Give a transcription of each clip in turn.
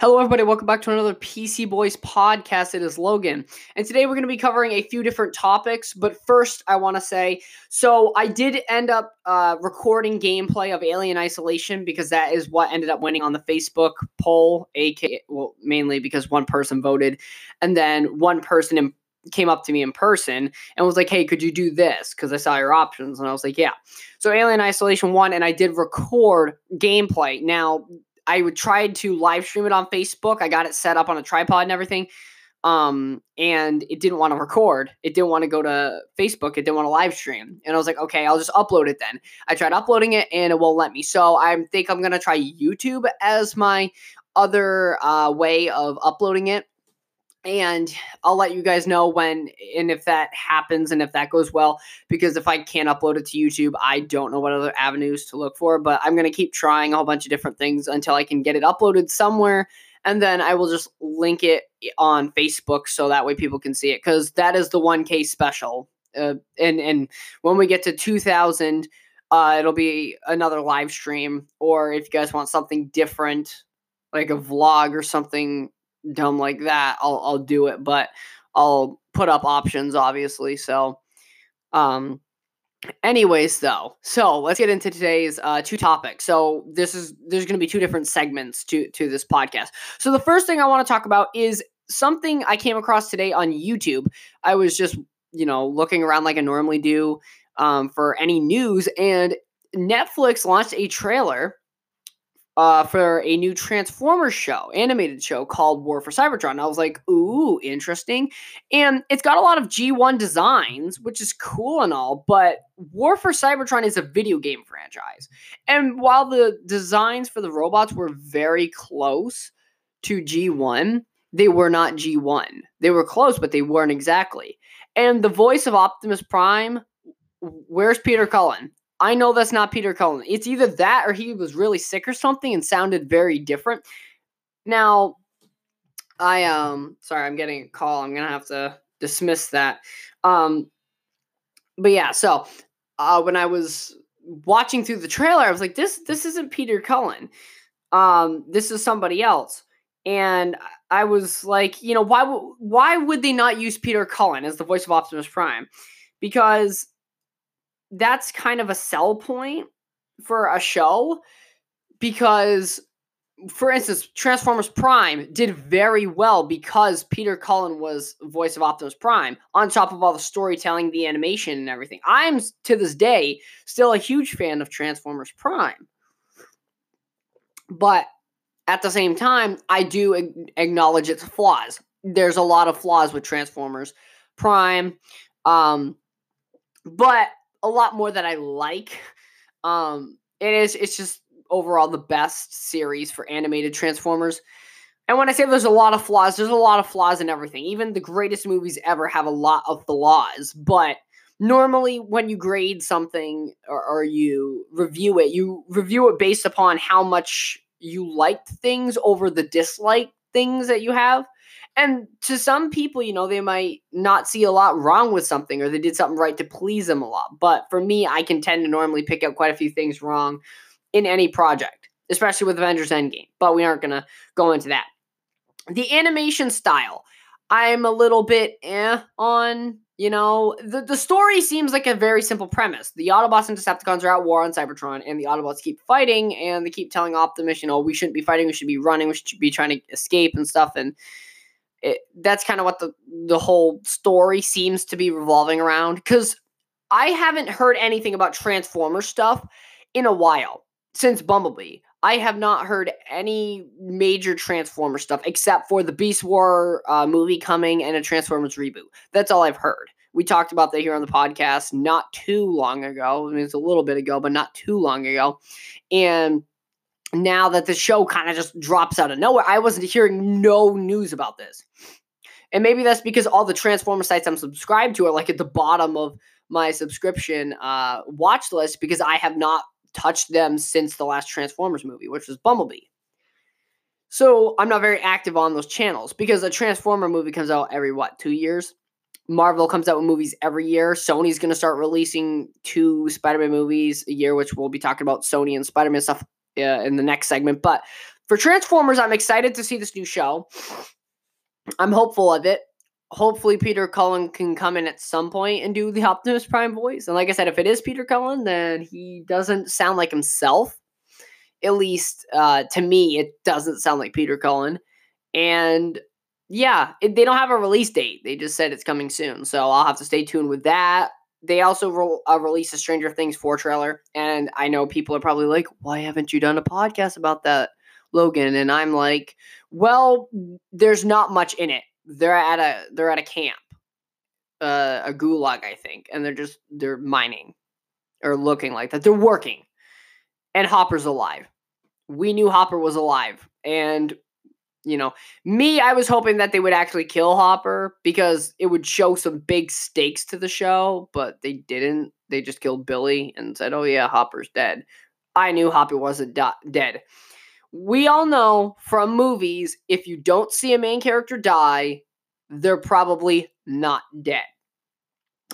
Hello, everybody. Welcome back to another PC Boys podcast. It is Logan. And today we're going to be covering a few different topics. But first, I want to say so I did end up uh, recording gameplay of Alien Isolation because that is what ended up winning on the Facebook poll, aka, well, mainly because one person voted. And then one person in, came up to me in person and was like, hey, could you do this? Because I saw your options. And I was like, yeah. So Alien Isolation won, and I did record gameplay. Now, I would try to live stream it on Facebook. I got it set up on a tripod and everything. Um, and it didn't want to record. It didn't want to go to Facebook. It didn't want to live stream. And I was like, okay, I'll just upload it then. I tried uploading it and it won't let me. So I think I'm gonna try YouTube as my other uh, way of uploading it and I'll let you guys know when and if that happens and if that goes well. Because if I can't upload it to YouTube, I don't know what other avenues to look for. But I'm gonna keep trying a whole bunch of different things until I can get it uploaded somewhere, and then I will just link it on Facebook so that way people can see it. Because that is the 1K special. Uh, and and when we get to 2,000, uh, it'll be another live stream. Or if you guys want something different, like a vlog or something dumb like that, I'll I'll do it, but I'll put up options obviously. So um anyways though so let's get into today's uh, two topics so this is there's going to be two different segments to to this podcast so the first thing i want to talk about is something i came across today on youtube i was just you know looking around like i normally do um, for any news and netflix launched a trailer uh, for a new Transformers show, animated show called War for Cybertron. I was like, ooh, interesting. And it's got a lot of G1 designs, which is cool and all, but War for Cybertron is a video game franchise. And while the designs for the robots were very close to G1, they were not G1. They were close, but they weren't exactly. And the voice of Optimus Prime, where's Peter Cullen? I know that's not Peter Cullen. It's either that or he was really sick or something and sounded very different. Now, I um sorry, I'm getting a call. I'm gonna have to dismiss that. Um but yeah, so uh when I was watching through the trailer, I was like, this this isn't Peter Cullen. Um, this is somebody else. And I was like, you know, why why would they not use Peter Cullen as the voice of Optimus Prime? Because that's kind of a sell point for a show because for instance, Transformers Prime did very well because Peter Cullen was voice of Optimus Prime, on top of all the storytelling, the animation, and everything. I'm to this day still a huge fan of Transformers Prime. But at the same time, I do acknowledge its flaws. There's a lot of flaws with Transformers Prime. Um, but a lot more that I like. Um, it is it's just overall the best series for animated Transformers. And when I say there's a lot of flaws, there's a lot of flaws in everything. Even the greatest movies ever have a lot of flaws. But normally, when you grade something or, or you review it, you review it based upon how much you liked things over the dislike things that you have. And to some people, you know, they might not see a lot wrong with something or they did something right to please them a lot. But for me, I can tend to normally pick out quite a few things wrong in any project, especially with Avengers Endgame. But we aren't going to go into that. The animation style, I'm a little bit eh on. You know, the, the story seems like a very simple premise. The Autobots and Decepticons are at war on Cybertron, and the Autobots keep fighting, and they keep telling Optimus, you know, we shouldn't be fighting, we should be running, we should be trying to escape and stuff. And it, that's kind of what the the whole story seems to be revolving around because I haven't heard anything about Transformer stuff in a while since Bumblebee. I have not heard any major Transformer stuff except for the Beast War uh, movie coming and a Transformers reboot. That's all I've heard. We talked about that here on the podcast not too long ago. I mean, it's a little bit ago, but not too long ago. And now that the show kind of just drops out of nowhere, I wasn't hearing no news about this. And maybe that's because all the Transformer sites I'm subscribed to are like at the bottom of my subscription uh, watch list because I have not touched them since the last Transformers movie, which was Bumblebee. So I'm not very active on those channels because a Transformer movie comes out every what, two years? Marvel comes out with movies every year. Sony's going to start releasing two Spider Man movies a year, which we'll be talking about Sony and Spider Man stuff uh, in the next segment. But for Transformers, I'm excited to see this new show. I'm hopeful of it. Hopefully, Peter Cullen can come in at some point and do the Optimus Prime voice. And like I said, if it is Peter Cullen, then he doesn't sound like himself. At least uh, to me, it doesn't sound like Peter Cullen. And yeah, it, they don't have a release date. They just said it's coming soon. So I'll have to stay tuned with that. They also re- uh, released a Stranger Things 4 trailer. And I know people are probably like, why haven't you done a podcast about that? Logan, and I'm like, well, there's not much in it. They're at a they're at a camp, uh, a gulag, I think, and they're just they're mining or looking like that. They're working, and Hopper's alive. We knew Hopper was alive, and you know, me, I was hoping that they would actually kill Hopper because it would show some big stakes to the show, but they didn't. They just killed Billy and said, "Oh yeah, Hopper's dead." I knew Hopper wasn't do- dead we all know from movies if you don't see a main character die, they're probably not dead.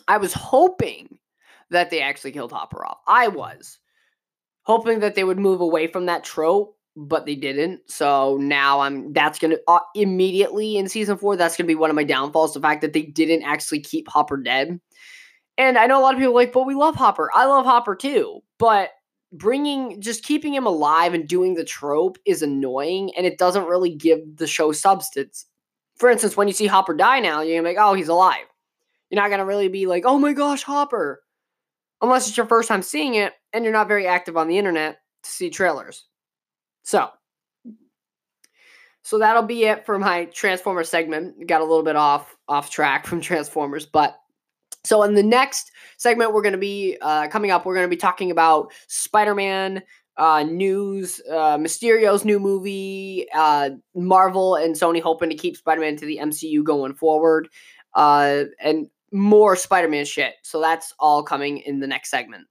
I was hoping that they actually killed Hopper off. I was hoping that they would move away from that trope, but they didn't. So now I'm that's to uh, immediately in season 4 that's to be one of my downfalls the fact that they didn't actually keep Hopper dead. And I know a lot of people like, "But we love Hopper." I love Hopper too, but bringing just keeping him alive and doing the trope is annoying and it doesn't really give the show substance. For instance, when you see Hopper die now, you're like, oh, he's alive. You're not gonna really be like, oh my gosh, Hopper. Unless it's your first time seeing it and you're not very active on the internet to see trailers. So so that'll be it for my Transformers segment. Got a little bit off off track from Transformers, but so, in the next segment, we're going to be uh, coming up, we're going to be talking about Spider Man uh, news, uh, Mysterio's new movie, uh, Marvel and Sony hoping to keep Spider Man to the MCU going forward, uh, and more Spider Man shit. So, that's all coming in the next segment.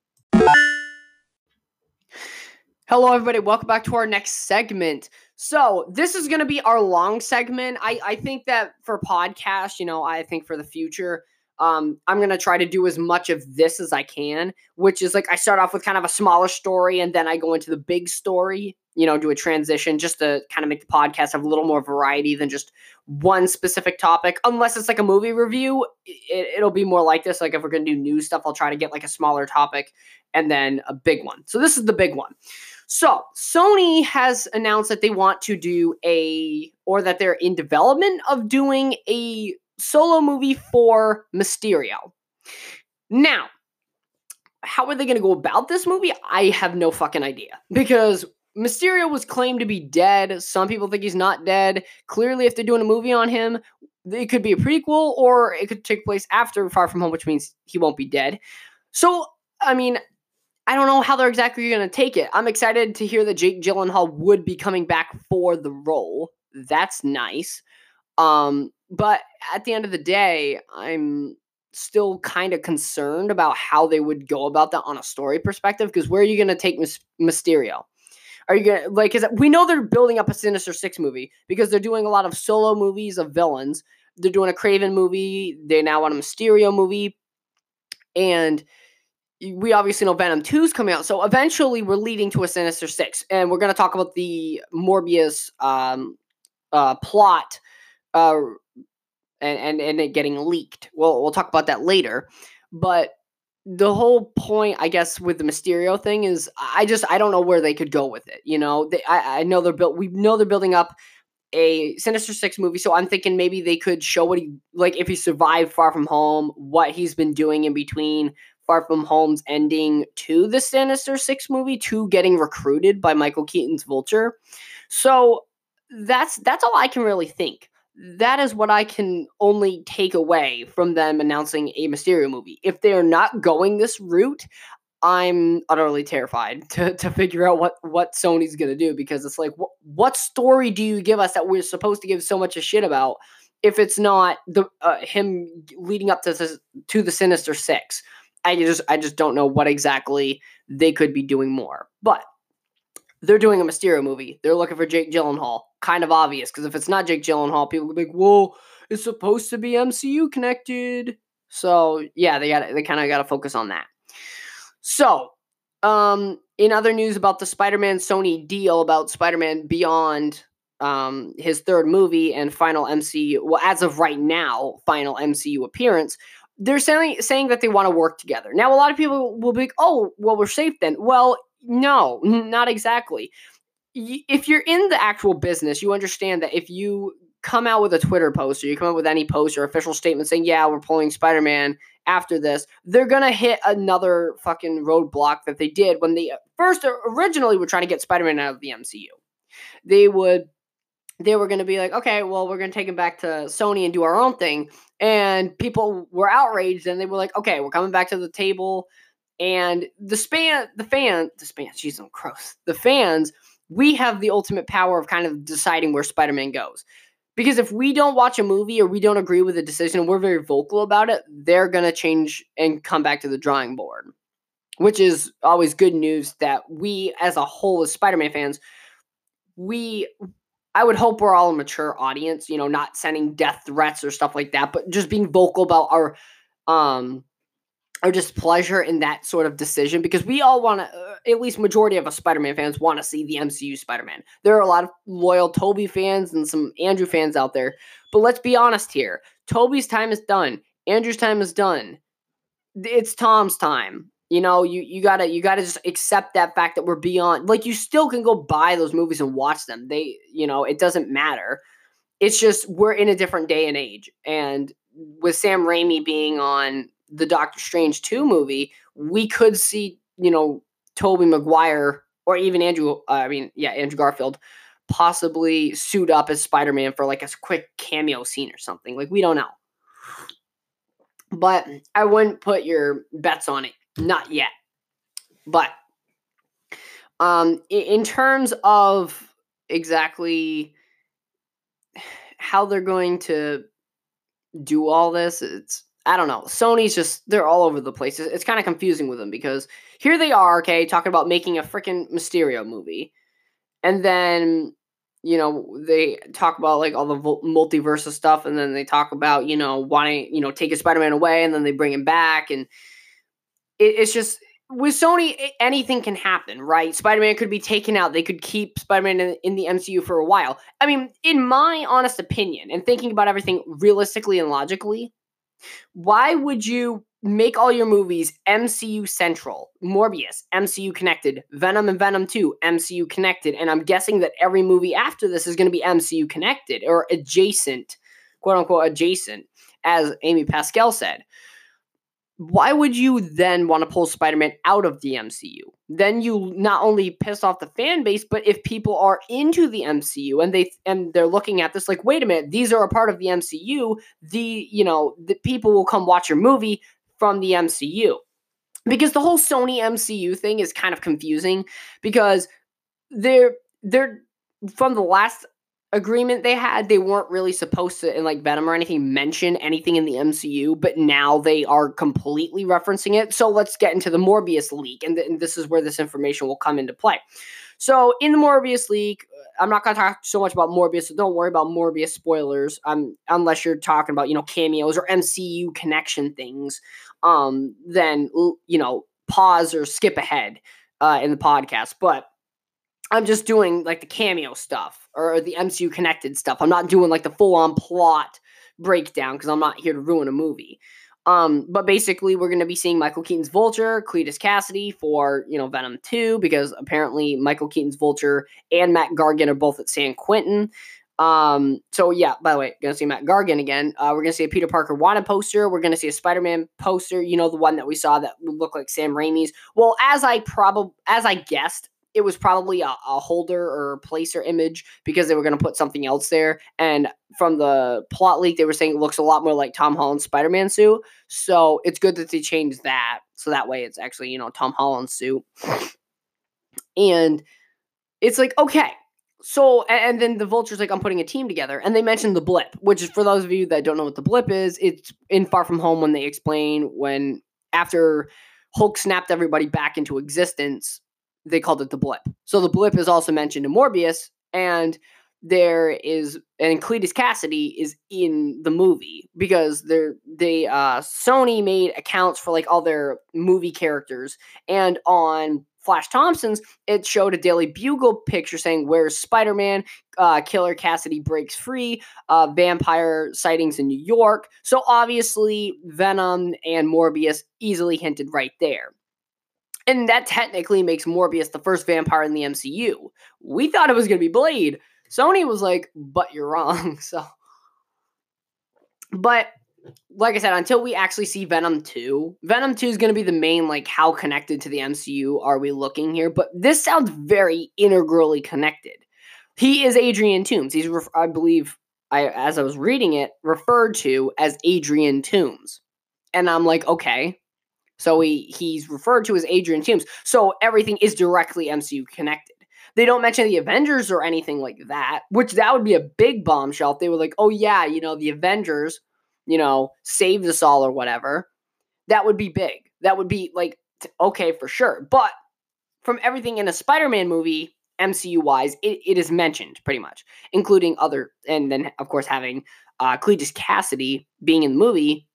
Hello, everybody. Welcome back to our next segment. So, this is going to be our long segment. I, I think that for podcasts, you know, I think for the future, um, I'm gonna try to do as much of this as I can, which is like I start off with kind of a smaller story and then I go into the big story, you know, do a transition just to kind of make the podcast have a little more variety than just one specific topic. Unless it's like a movie review, it, will be more like this. Like if we're gonna do news stuff, I'll try to get like a smaller topic and then a big one. So this is the big one. So Sony has announced that they want to do a, or that they're in development of doing a solo movie for Mysterio. Now, how are they going to go about this movie? I have no fucking idea because Mysterio was claimed to be dead. Some people think he's not dead. Clearly, if they're doing a movie on him, it could be a prequel or it could take place after Far From Home, which means he won't be dead. So, I mean, I don't know how they're exactly going to take it. I'm excited to hear that Jake Gyllenhaal would be coming back for the role. That's nice. Um, but at the end of the day, I'm still kind of concerned about how they would go about that on a story perspective. Because where are you going to take Mysterio? Are you gonna like? Because we know they're building up a Sinister Six movie because they're doing a lot of solo movies of villains. They're doing a Kraven movie. They now want a Mysterio movie, and we obviously know Venom 2 is coming out. So eventually we're leading to a Sinister Six. And we're going to talk about the Morbius um, uh, plot uh, and and and it getting leaked. Well, we'll talk about that later. But the whole point, I guess, with the Mysterio thing is, I just I don't know where they could go with it. You know, they, I I know they're built. We know they're building up a Sinister Six movie, so I'm thinking maybe they could show what he like if he survived Far From Home, what he's been doing in between Far From Home's ending to the Sinister Six movie to getting recruited by Michael Keaton's Vulture. So that's that's all I can really think that is what I can only take away from them announcing a Mysterio movie. If they're not going this route, I'm utterly terrified to, to figure out what, what Sony's going to do because it's like, wh- what story do you give us that we're supposed to give so much a shit about if it's not the uh, him leading up to to the Sinister Six? I just I just don't know what exactly they could be doing more. But they're doing a Mysterio movie. They're looking for Jake Gyllenhaal. Kind of obvious because if it's not Jake Gyllenhaal, people will be like, "Well, it's supposed to be MCU connected." So yeah, they got they kind of got to focus on that. So Um, in other news about the Spider-Man Sony deal about Spider-Man Beyond, um, his third movie and final MCU, well, as of right now, final MCU appearance, they're saying saying that they want to work together. Now, a lot of people will be like, "Oh, well, we're safe then." Well, no, not exactly. If you're in the actual business, you understand that if you come out with a Twitter post or you come up with any post or official statement saying, "Yeah, we're pulling Spider-Man after this," they're gonna hit another fucking roadblock that they did when they uh, first uh, originally were trying to get Spider-Man out of the MCU. They would they were going to be like, okay, well, we're going to take him back to Sony and do our own thing. And people were outraged and they were like, okay, we're coming back to the table. And the span, the fan, the span, jeez, I'm gross. The fans, we have the ultimate power of kind of deciding where Spider Man goes. Because if we don't watch a movie or we don't agree with a decision and we're very vocal about it, they're going to change and come back to the drawing board, which is always good news that we, as a whole, as Spider Man fans, we I would hope we're all a mature audience, you know, not sending death threats or stuff like that, but just being vocal about our um our displeasure in that sort of decision because we all want to uh, at least majority of us Spider-Man fans want to see the MCU Spider-Man. There are a lot of loyal Tobey fans and some Andrew fans out there, but let's be honest here. Tobey's time is done. Andrew's time is done. It's Tom's time. You know, you you gotta you gotta just accept that fact that we're beyond. Like you still can go buy those movies and watch them. They, you know, it doesn't matter. It's just we're in a different day and age. And with Sam Raimi being on the Doctor Strange 2 movie, we could see, you know, Tobey Maguire or even Andrew, uh, I mean, yeah, Andrew Garfield possibly suit up as Spider-Man for like a quick cameo scene or something. Like we don't know. But I wouldn't put your bets on it not yet. But um, in terms of exactly how they're going to do all this, it's I don't know. Sony's just they're all over the place. It's, kind of confusing with them because here they are, okay, talking about making a freaking Mysterio movie, and then you know they talk about like all the multiverse stuff, and then they talk about you know wanting you know taking Spider-Man away, and then they bring him back, and it, it's just with Sony, anything can happen, right? Spider Man could be taken out. They could keep Spider Man in, in, the MCU for a while. I mean, in my honest opinion, and thinking about everything realistically and logically, why would you make all your movies MCU central? Morbius, MCU connected. Venom and Venom 2, MCU connected. And I'm guessing that every movie after this is going to be MCU connected or adjacent, quote unquote, adjacent, as Amy Pascal said why would you then want to pull Spider-Man out of the MCU? Then you not only piss off the fan base, but if people are into the MCU and they and they're looking at this like, wait a minute, these are a part of the MCU, the you know, the people will come watch your movie from the MCU. Because the whole Sony MCU thing is kind of confusing because they're they're from the last agreement they had, they weren't really supposed to, in like Venom or anything, mention anything in the MCU, but now they are completely referencing it. So let's get into the Morbius leak, and, th- and this is where this information will come into play. So in the Morbius leak, uh, I'm not going to talk so much about Morbius, so don't worry about Morbius spoilers, um, unless you're talking about you know cameos or MCU connection things. Um, then you know pause or skip ahead uh, in the podcast, but I'm just doing like the cameo stuff or the MCU connected stuff. I'm not doing like the full on plot breakdown because I'm not here to ruin a movie. Um, but basically, we're going to be seeing Michael Keaton's Vulture, Cletus Kasady for you know Venom Two because apparently Michael Keaton's Vulture and Mac Gargan are both at San Quentin. Um, so yeah, by the way, gonna see Mac Gargan again. Uh, we're gonna see a Peter Parker wanted poster. We're gonna see a Spider-Man poster. You know the one that we saw that would look like Sam Raimi's. Well, as I probably as I guessed, it was probably a, a holder or placer image because they were going to put something else there. And from the plot leak, they were saying it looks a lot more like Tom Holland's Spider Man suit. So it's good that they changed that. So that way it's actually, you know, Tom Holland's suit. And it's like, okay. So, and then the Vulture's like, I'm putting a team together. And they mentioned the blip, which is for those of you that don't know what the blip is, it's in Far From Home when they explain when after Hulk snapped everybody back into existence they called it the blip. So the blip is also mentioned in Morbius, and there is and Cletus Kasady is in the movie because they're they uh Sony made accounts for like all their movie characters and on Flash Thompson's, it showed a Daily Bugle picture saying, Where's Spider Man? Uh, Killer Kasady breaks free, uh, vampire sightings in New York. So obviously, Venom and Morbius easily hinted right there. And that technically makes Morbius the first vampire in the MCU. We thought it was going to be Blade. Sony was like, but you're wrong. So, but like I said, until we actually see Venom 2, Venom 2 is going to be the main, like, how connected to the MCU are we looking here? But this sounds very integrally connected. He is Adrian Toomes. He's, I believe, I as I was reading it, referred to as Adrian Toomes. And I'm like, okay. So he he's referred to as Adrian Toomes. So everything is directly MCU connected. They don't mention the Avengers or anything like that, which that would be a big bombshell if they were like, oh yeah, you know, the Avengers – you know, saved us all or whatever, that would be big. That would be like, okay, for sure. But from everything in a Spider Man movie, MCU wise, it, it is mentioned pretty much, including other, and then, of course, having uh, Cletus Kasady being in the movie.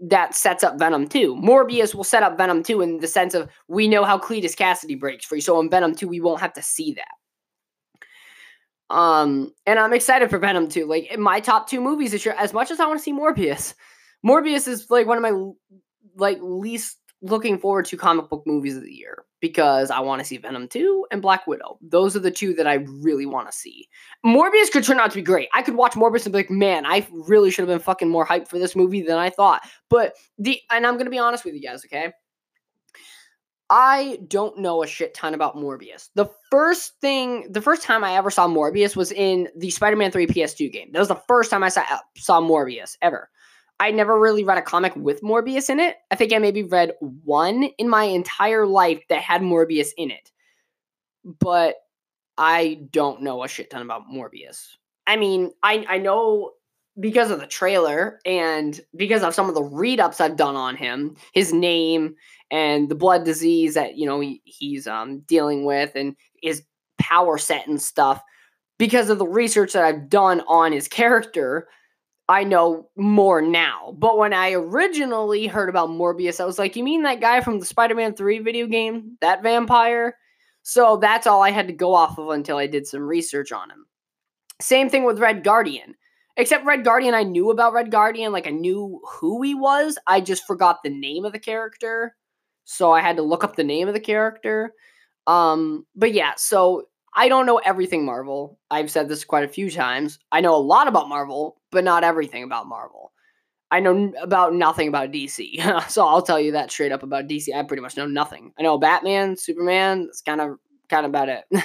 That sets up Venom 2. Morbius will set up Venom 2 in the sense of we know how Cletus Kasady breaks free. So in Venom 2, we won't have to see that. Um, and I'm excited for Venom 2. Like in my top two movies this year, as much as I want to see Morbius, Morbius is like one of my like least looking forward to comic book movies of the year because I want to see Venom 2 and Black Widow. Those are the two that I really want to see. Morbius could turn out to be great. I could watch Morbius and be like, man, I really should have been fucking more hyped for this movie than I thought. But the and I'm gonna be honest with you guys, okay? I don't know a shit ton about Morbius. The first thing, the first time I ever saw Morbius was in the Spider Man 3 PS2 game. That was the first time I saw, saw Morbius ever. I never really read a comic with Morbius in it. I think I maybe read one in my entire life that had Morbius in it. But I don't know a shit ton about Morbius. I mean, I, I know because of the trailer and because of some of the read ups I've done on him, his name and the blood disease that you know he, he's um, dealing with and his power set and stuff because of the research that I've done on his character I know more now. But when I originally heard about Morbius, I was like, you mean that guy from the Spider Man 3 video game? That vampire? So that's all I had to go off of until I did some research on him. Same thing with Red Guardian. Except Red Guardian, I knew about Red Guardian, like I knew who he was. I just forgot the name of the character so I had to look up the name of the character. Um, but yeah, so I don't know everything Marvel. I've said this quite a few times. I know a lot about Marvel, but not everything about Marvel. I know about nothing about DC. so I'll tell you that straight up about DC. I pretty much know nothing. I know Batman, Superman, that's kind of kind of about it.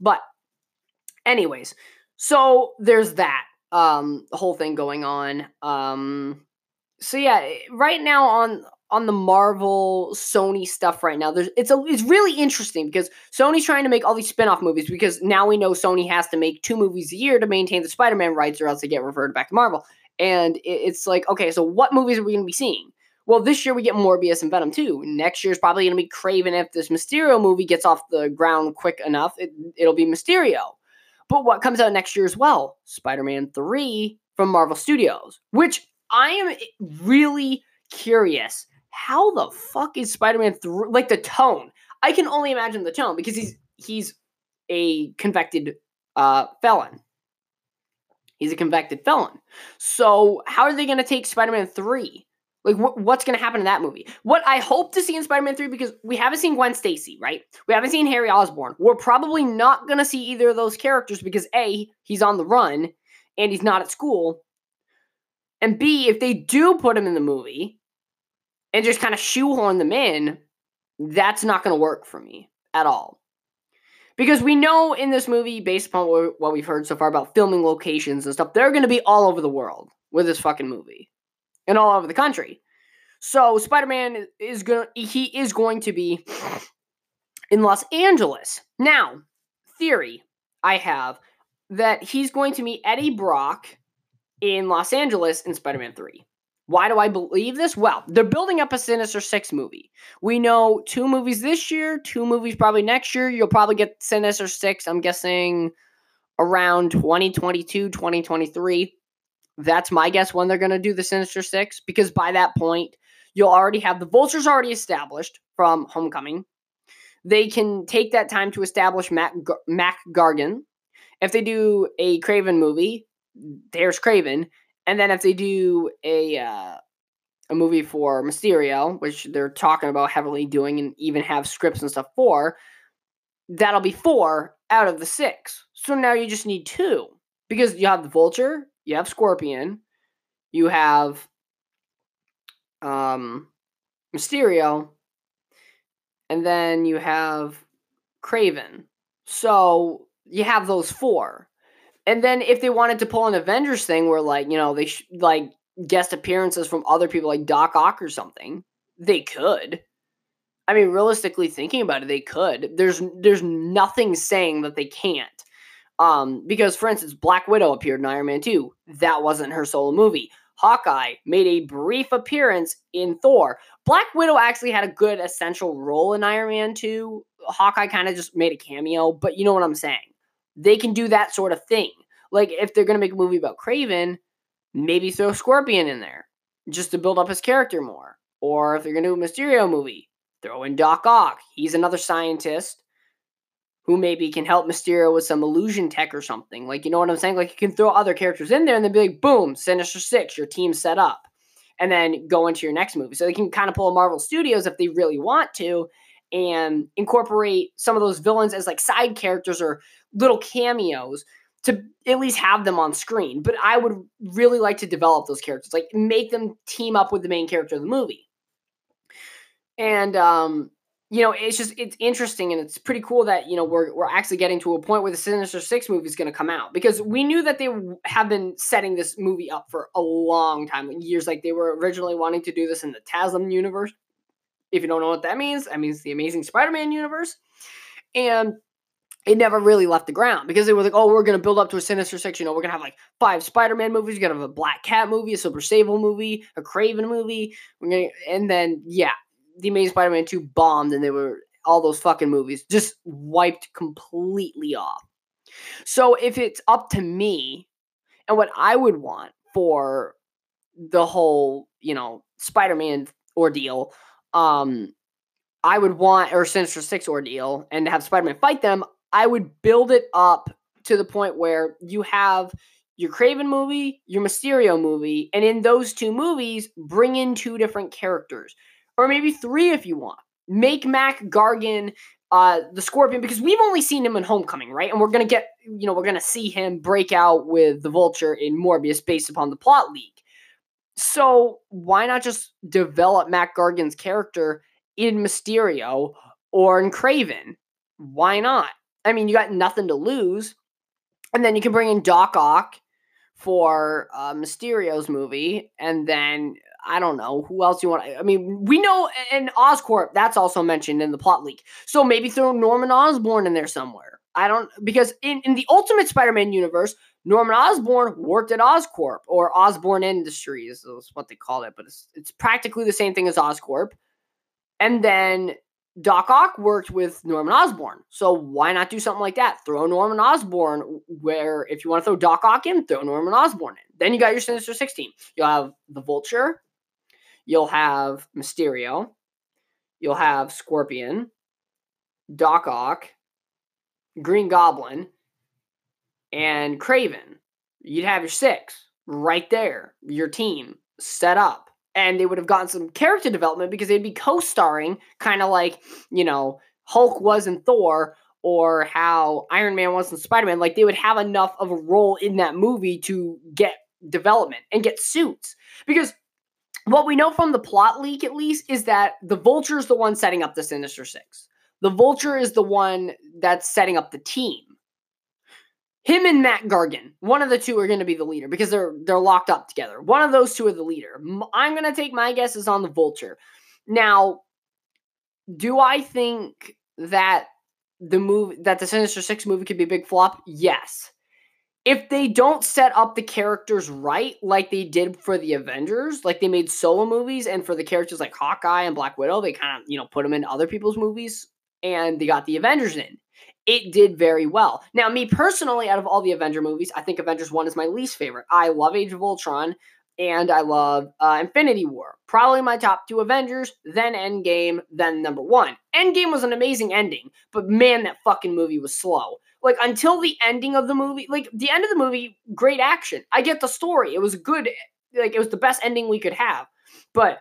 but anyways, so there's that um whole thing going on. Um so yeah, right now on on the Marvel Sony stuff right now. There's it's a it's really interesting because Sony's trying to make all these spin-off movies because now we know Sony has to make two movies a year to maintain the Spider-Man rights or else they get reverted back to Marvel. And it's like, okay, so what movies are we going to be seeing? Well, this year we get Morbius and Venom 2. Next year is probably going to be Kraven if this Mysterio movie gets off the ground quick enough. It, it'll be Mysterio. But what comes out next year as well? Spider-Man 3 from Marvel Studios, which I am really curious how the fuck is Spider-Man through like the tone? I can only imagine the tone because he's he's a convicted uh, felon. He's a convicted felon. So how are they going to take Spider-Man 3? Like wh- what's going to happen in that movie? What I hope to see in Spider-Man 3 because we haven't seen Gwen Stacy, right? We haven't seen Harry Osborn. We're probably not going to see either of those characters because A, he's on the run and he's not at school. And B, if they do put him in the movie, and just kind of shoehorn them in, that's not going to work for me at all. Because we know in this movie, based upon what we've heard so far about filming locations and stuff, they're going to be all over the world with this fucking movie and all over the country. So Spider-Man is going he is going to be in Los Angeles. Now, theory I have that he's going to meet Eddie Brock in Los Angeles in Spider-Man 3. Why do I believe this? Well, they're building up a Sinister Six movie. We know two movies this year, two movies probably next year. You'll probably get Sinister Six, I'm guessing around 2022, 2023. That's my guess when they're going to do the Sinister Six, because by that point, you'll already have the Vultures already established from Homecoming. they can take that time to establish Mac, Mac Gargan. If they do a Kraven movie, there's Kraven. And then if they do a uh, a movie for Mysterio, which they're talking about heavily doing and even have scripts and stuff for, that'll be four out of the six. So now you just need two because you have the Vulture, you have Scorpion, you have um, Mysterio, and then you have Kraven. So you have those four. And then if they wanted to pull an Avengers thing where like, you know, they sh- like guest appearances from other people like Doc Ock or something, they could. I mean, realistically thinking about it, they could. There's there's nothing saying that they can't. Um, because for instance, Black Widow appeared in Iron Man 2. That wasn't her solo movie. Hawkeye made a brief appearance in Thor. Black Widow actually had a good essential role in Iron Man 2. Hawkeye kind of just made a cameo, but you know what I'm saying. They can do that sort of thing. Like if they're going to make a movie about Kraven, maybe throw Scorpion in there just to build up his character more. Or if they're going to do a Mysterio movie, throw in Doc Ock. He's another scientist who maybe can help Mysterio with some illusion tech or something. Like, you know what I'm saying? Like, you can throw other characters in there and then be like, boom, Sinister Six, your team set up. And then go into your next movie. So they can kind of pull a Marvel Studios if they really want to and incorporate some of those villains as like side characters or little cameos to at least have them on screen. But I would really like to develop those characters, like make them team up with the main character of the movie. And um, you know, it's just it's interesting and it's pretty cool that you know we're we're actually getting to a point where the Sinister Six movie is going to come out because we knew that they have been setting this movie up for a long time, years. Like they were originally wanting to do this in the TASM universe. If you don't know what that means, that means the Amazing Spider-Man universe, and it never really left the ground because they were like, oh, we're going to build up to a Sinister Six. You know, we're going to have like five Spider Man movies. We're going to have a Black Cat movie, a Silver Sable movie, a Kraven movie. We're gonna, and then, yeah, the Amazing Spider-Man 2 bombed and they were all those fucking movies just wiped completely off. So if it's up to me and what I would want for the whole, you know, Spider-Man ordeal, um I would want or Sinister 6 ordeal and have Spider-Man fight them, I would build it up to the point where you have your Kraven movie, your Mysterio movie, and in those two movies, bring in two different characters or maybe three if you want. Make Mac Gargan uh, the Scorpion because we've only seen him in Homecoming, right? And we're gonna get, you know, we're gonna see him break out with the Vulture in Morbius based upon the plot leak. So why not just develop Mac Gargan's character in Mysterio or in Kraven? Why not? I mean, you got nothing to lose, and then you can bring in Doc Ock for uh, Mysterio's movie, and then I don't know who else you want. I mean, we know in Oscorp that's also mentioned in the plot leak. So maybe throw Norman Osborn in there somewhere. I don't because in, in the Ultimate Spider-Man universe, Norman Osborn worked at Oscorp or Osborn Industries is what they call it, but it's it's practically the same thing as Oscorp. And then Doc Ock worked with Norman Osborn. So why not do something like that? Throw Norman Osborn where if you want to throw Doc Ock in, throw Norman Osborn in. Then you got your Sinister 16. You'll have the Vulture, you'll have Mysterio, you'll have Scorpion, Doc Ock, Green Goblin, and Kraven. You'd have your six right there, your team set up. And they would have gotten some character development because they'd be co starring, kind of like, you know, Hulk was in Thor or how Iron Man was in Spider Man. Like they would have enough of a role in that movie to get development and get suits. Because what we know from the plot leak, at least, is that the Vulture is the one setting up the Sinister Six. The Vulture is the one that's setting up the team. Him and Mac Gargan, one of the two are going to be the leader because they're they're locked up together. One of those two are the leader. I'm going to take my guesses on the Vulture. Now, do I think that the movie that the Sinister Six movie could be a big flop? Yes if they don't set up the characters right, like they did for the Avengers, like they made solo movies, and for the characters like Hawkeye and Black Widow, they kind of you know put them in other people's movies, and they got the Avengers in. It did very well. Now, me personally, out of all the Avenger movies, I think Avengers One is my least favorite. I love Age of Ultron. and I love uh, Infinity War. Probably my top two Avengers, then Endgame, then number one. Endgame was an amazing ending, but man, that fucking movie was slow. Like until the ending of the movie, like the end of the movie, great action. I get the story. It was good. Like it was the best ending we could have. But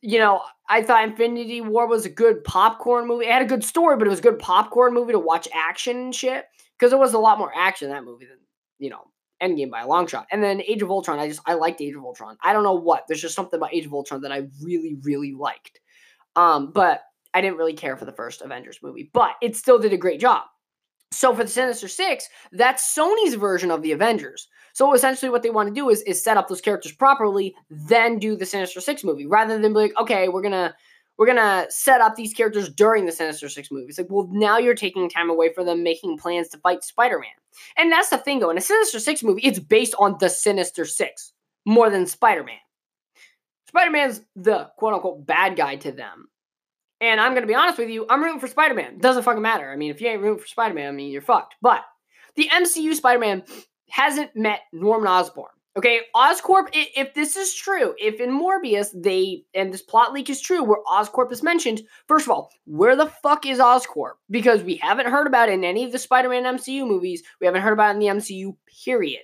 you know, I thought Infinity War was a good popcorn movie. It had a good story, but it was a good popcorn movie to watch action and shit. Because there was a lot more action in that movie than, you know, Endgame by a long shot. And then Age of Ultron, I just I liked Age of Ultron. I don't know what. There's just something about Age of Ultron that I really, really liked. Um, but I didn't really care for the first Avengers movie. But it still did a great job. So for the Sinister Six, that's Sony's version of the Avengers. So essentially, what they want to do is is set up those characters properly, then do the Sinister Six movie, rather than be like, okay, we're gonna we're gonna set up these characters during the Sinister Six movie. It's like, well, now you're taking time away from them making plans to fight Spider Man, and that's the thing though. In a Sinister Six movie, it's based on the Sinister Six more than Spider Man. Spider Man's the quote unquote bad guy to them. And I'm going to be honest with you, I'm rooting for Spider Man. Doesn't fucking matter. I mean, if you ain't rooting for Spider Man, I mean, you're fucked. But the MCU Spider Man hasn't met Norman Osborn. Okay, Oscorp, if this is true, if in Morbius they, and this plot leak is true where Oscorp is mentioned, first of all, where the fuck is Oscorp? Because we haven't heard about it in any of the Spider Man MCU movies. We haven't heard about it in the MCU, period.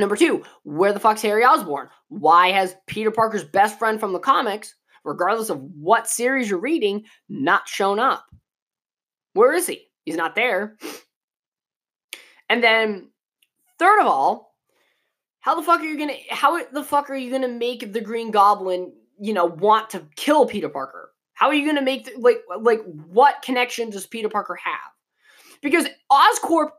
Number two, where the fuck's Harry Osborn? Why has Peter Parker's best friend from the comics regardless of what series you're reading, not shown up. Where is he? He's not there. And then, third of all, how the fuck are you gonna how the fuck are you gonna make the Green Goblin, you know, want to kill Peter Parker? How are you gonna make the, like like what connection does Peter Parker have? Because Oscorp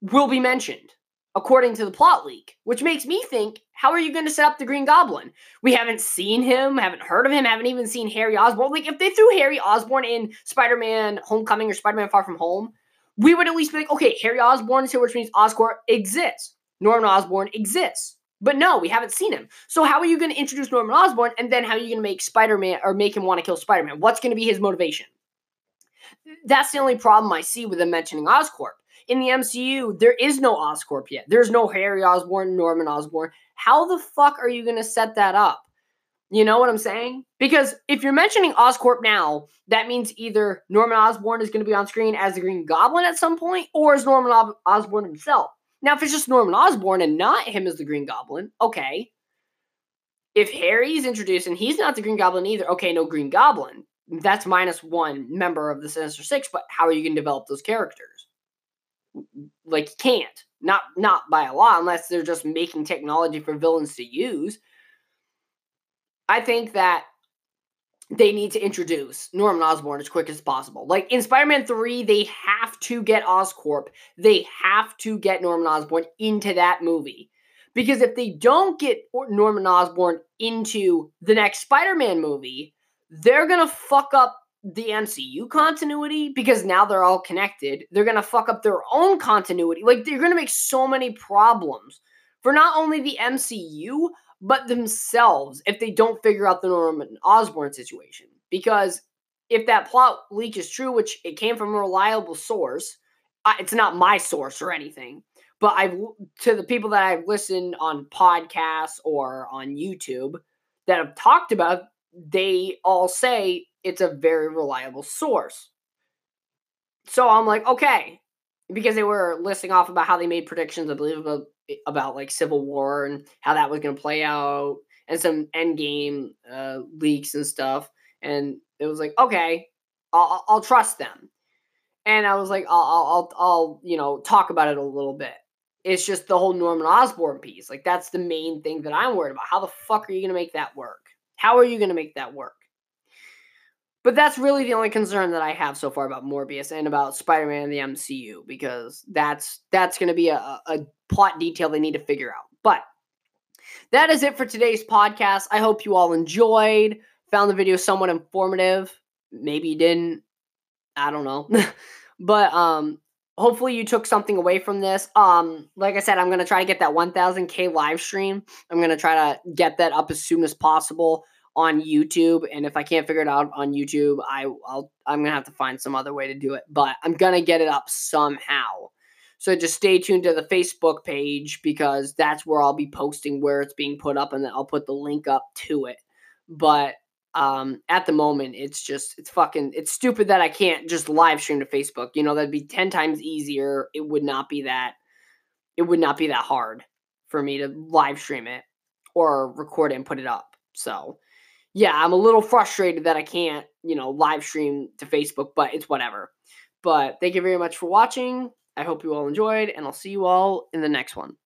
will be mentioned according to the plot leak, which makes me think, how are you going to set up the Green Goblin? We haven't seen him, haven't heard of him, haven't even seen Harry Osborn. Like, if they threw Harry Osborn in Spider Man Homecoming or Spider Man Far From Home, we would at least be like, okay, Harry Osborn is here, which means Oscorp exists. Norman Osborn exists. But no, we haven't seen him. So how are you going to introduce Norman Osborn and then how are you going to make Spider-Man or make him want to kill Spider-Man? What's going to be his motivation? That's the only problem I see with them mentioning Oscorp in the MCU, there is no Oscorp yet. There's no Harry Osborn, Norman Osborn. How the fuck are you going to set that up? You know what I'm saying? Because if you're mentioning Oscorp now, that means either Norman Osborn is going to be on screen as the Green Goblin at some point, or as Norman Osborn himself. Now, if it's just Norman Osborn and not him as the Green Goblin, okay. If Harry's introduced and he's not the Green Goblin either, okay, no Green Goblin. That's minus one member of the Sinister Six, but how are you going to develop those characters? Like can't. Not not by a lot unless they're just making technology for villains to use. I think that they need to introduce norman osborn as quick as possible. Like in spider-man 3 they have to get oscorp. They have to get norman osborn into that movie. Because if they don't get norman osborn into the next spider-man movie they're gonna fuck up the MCU continuity because now they're all connected. They're going to fuck up their own continuity. Like they're going to make so many problems for not only the MCU but themselves if they don't figure out the Norman Osborn situation. Because if that plot leak is true, which it came from a reliable source, it's not my source or anything. But I've to the people that I've listened on podcasts or on YouTube that have talked about, they all say it's a very reliable source. So I'm like, okay, because they were listing off about how they made predictions, I believe about about like Civil War and how that was going to play out, and some Endgame uh, leaks and stuff. And it was like, okay, I'll, I'll trust them. And I was like, I'll, I'll, I'll, you know, talk about it a little bit. It's just the whole Norman Osborn piece. Like that's the main thing that I'm worried about. How the fuck are you going to make that work? How are you going to make that work? But that's really the only concern that I have so far about Morbius and about Spider-Man in the MCU because that's that's going to be a, a plot detail they need to figure out. But that is it for today's podcast. I hope you all enjoyed, found the video somewhat informative. Maybe you didn't. I don't know. but um hopefully you took something away from this. Um like I said, I'm going to try to get that 1000k live stream. I'm going to try to get that up as soon as possible on YouTube, and if I can't figure it out on YouTube, I, I'll I'm gonna have to find some other way to do it. But I'm gonna get it up somehow. So just stay tuned to the Facebook page because that's where I'll be posting where it's being put up and then I'll put the link up to it. But um at the moment it's just it's fucking it's stupid that I can't just live stream to Facebook. You know, that'd be 10 times easier. It would not be that it would not be that hard for me to live stream it or record it and put it up. So, yeah, I'm a little frustrated that I can't, you know, live stream to Facebook, but it's whatever. But thank you very much for watching. I hope you all enjoyed, and I'll see you all in the next one.